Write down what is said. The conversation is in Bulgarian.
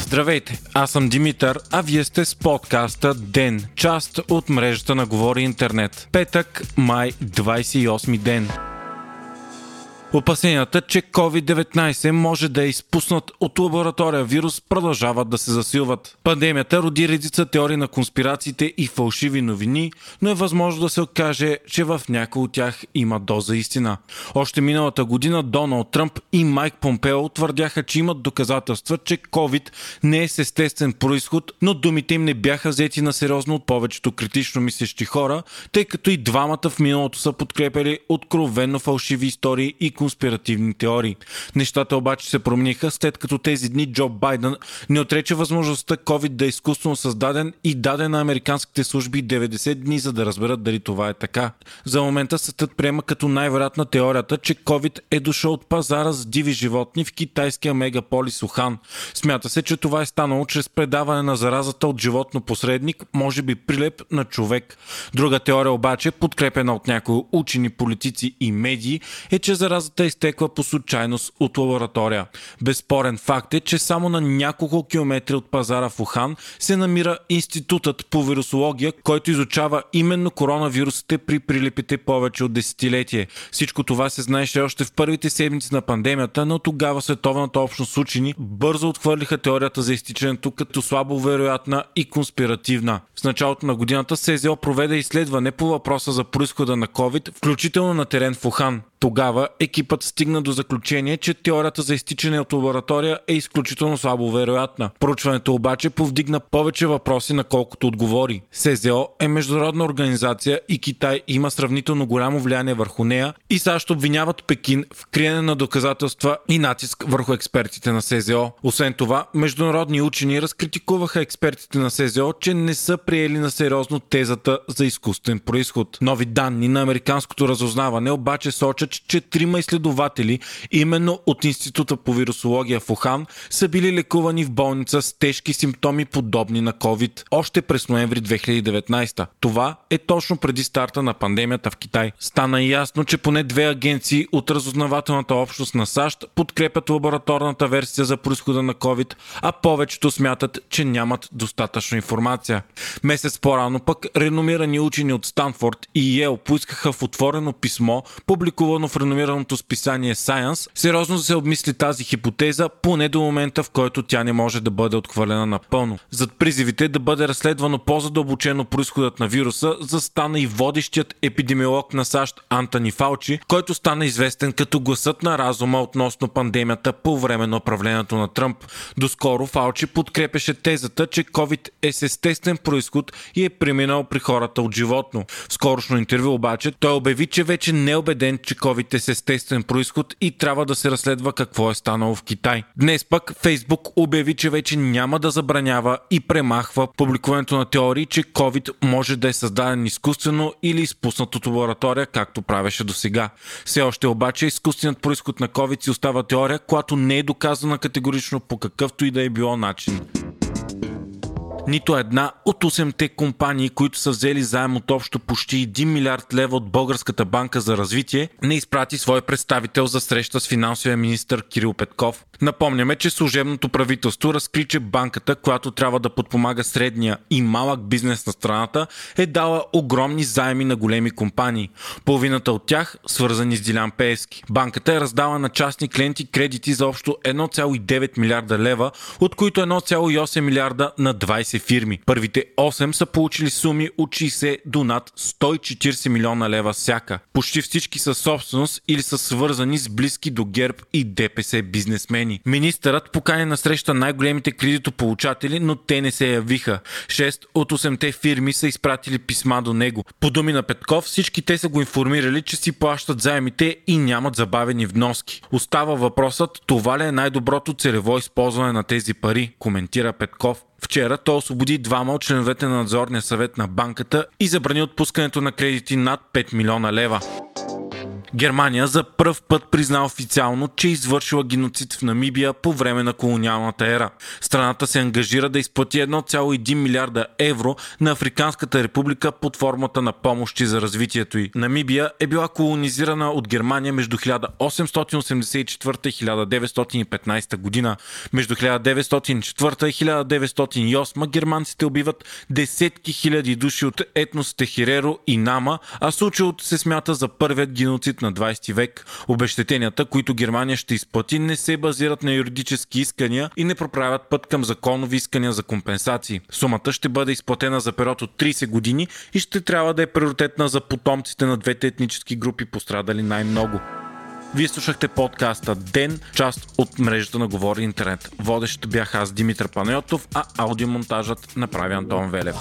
Здравейте, аз съм Димитър, а вие сте с подкаста ДЕН, част от мрежата на Говори Интернет. Петък, май, 28 ден. Опасенията, че COVID-19 може да е изпуснат от лаборатория вирус продължават да се засилват. Пандемията роди редица теории на конспирациите и фалшиви новини, но е възможно да се окаже, че в някои от тях има доза истина. Още миналата година Доналд Тръмп и Майк Помпео твърдяха, че имат доказателства, че COVID не е с естествен происход, но думите им не бяха взети на сериозно от повечето критично мислещи хора, тъй като и двамата в миналото са подкрепили откровенно фалшиви истории и конспиративни теории. Нещата обаче се промениха след като тези дни Джо Байден не отрече възможността COVID да е изкуствено създаден и даде на американските служби 90 дни за да разберат дали това е така. За момента съдът приема като най-вероятна теорията, че COVID е дошъл от пазара с диви животни в китайския мегаполис Ухан. Смята се, че това е станало чрез предаване на заразата от животно посредник, може би прилеп на човек. Друга теория обаче, подкрепена от някои учени, политици и медии, е, че заразата заразата изтекла по случайност от лаборатория. Безспорен факт е, че само на няколко километри от пазара в Ухан се намира Институтът по вирусология, който изучава именно коронавирусите при прилепите повече от десетилетие. Всичко това се знаеше още в първите седмици на пандемията, но тогава световната общност учени бързо отхвърлиха теорията за изтичането като слабо вероятна и конспиративна. В началото на годината СЗО проведе изследване по въпроса за происхода на COVID, включително на терен в Ухан. Тогава екипът стигна до заключение, че теорията за изтичане от лаборатория е изключително слабо вероятна. Проучването обаче повдигна повече въпроси, наколкото отговори. СЗО е международна организация и Китай има сравнително голямо влияние върху нея и САЩ обвиняват Пекин в криене на доказателства и натиск върху експертите на СЗО. Освен това, международни учени разкритикуваха експертите на СЗО, че не са приели на сериозно тезата за изкуствен происход. Нови данни на американското разузнаване обаче сочат, че трима изследователи, именно от Института по вирусология в Ухан, са били лекувани в болница с тежки симптоми подобни на COVID още през ноември 2019. Това е точно преди старта на пандемията в Китай. Стана ясно, че поне две агенции от разузнавателната общност на САЩ подкрепят лабораторната версия за происхода на COVID, а повечето смятат, че нямат достатъчно информация. Месец по-рано пък реномирани учени от Станфорд и Йел поискаха в отворено писмо, публикувано публикувано в реномираното списание Science, сериозно се обмисли тази хипотеза, поне до момента в който тя не може да бъде отхвърлена напълно. Зад призивите да бъде разследвано по-задълбочено происходът на вируса, застана и водещият епидемиолог на САЩ Антони Фаучи, който стана известен като гласът на разума относно пандемията по време на управлението на Тръмп. Доскоро Фаучи подкрепеше тезата, че COVID е с естествен происход и е преминал при хората от животно. В скорошно интервю обаче той обяви, че вече не е убеден, че COVID COVID с естествен происход и трябва да се разследва какво е станало в Китай. Днес пък Фейсбук обяви, че вече няма да забранява и премахва публикуването на теории, че COVID може да е създаден изкуствено или изпуснат от лаборатория, както правеше до сега. Все още обаче изкуственият происход на COVID си остава теория, която не е доказана категорично по какъвто и да е било начин. Нито една от 8-те компании, които са взели заем от общо почти 1 милиард лева от Българската банка за развитие, не изпрати свой представител за среща с финансовия министр Кирил Петков. Напомняме, че служебното правителство разкри, че банката, която трябва да подпомага средния и малък бизнес на страната, е дала огромни заеми на големи компании. Половината от тях свързани с Дилян Пеевски. Банката е раздала на частни клиенти кредити за общо 1,9 милиарда лева, от които 1,8 милиарда на 20 20 фирми. Първите 8 са получили суми от 60 до над 140 милиона лева всяка. Почти всички са собственост или са свързани с близки до ГЕРБ и ДПС бизнесмени. Министърът покани на среща най-големите кредитополучатели, но те не се явиха. 6 от 8-те фирми са изпратили писма до него. По думи на Петков, всички те са го информирали, че си плащат заемите и нямат забавени вноски. Остава въпросът, това ли е най-доброто целево използване на тези пари, коментира Петков. Вчера той освободи двама от членовете на надзорния съвет на банката и забрани отпускането на кредити над 5 милиона лева. Германия за пръв път призна официално, че е извършила геноцид в Намибия по време на колониалната ера. Страната се ангажира да изплати 1,1 милиарда евро на Африканската република под формата на помощи за развитието й. Намибия е била колонизирана от Германия между 1884 и 1915 година. Между 1904 и 1908 германците убиват десетки хиляди души от етносите Хиреро и Нама, а случилото се смята за първият геноцид на 20 век. Обещетенията, които Германия ще изплати, не се базират на юридически искания и не проправят път към законови искания за компенсации. Сумата ще бъде изплатена за период от 30 години и ще трябва да е приоритетна за потомците на двете етнически групи, пострадали най-много. Вие слушахте подкаста Ден, част от мрежата на Говори Интернет. Водещ бях аз Димитър Панайотов, а аудиомонтажът направи Антон Велев.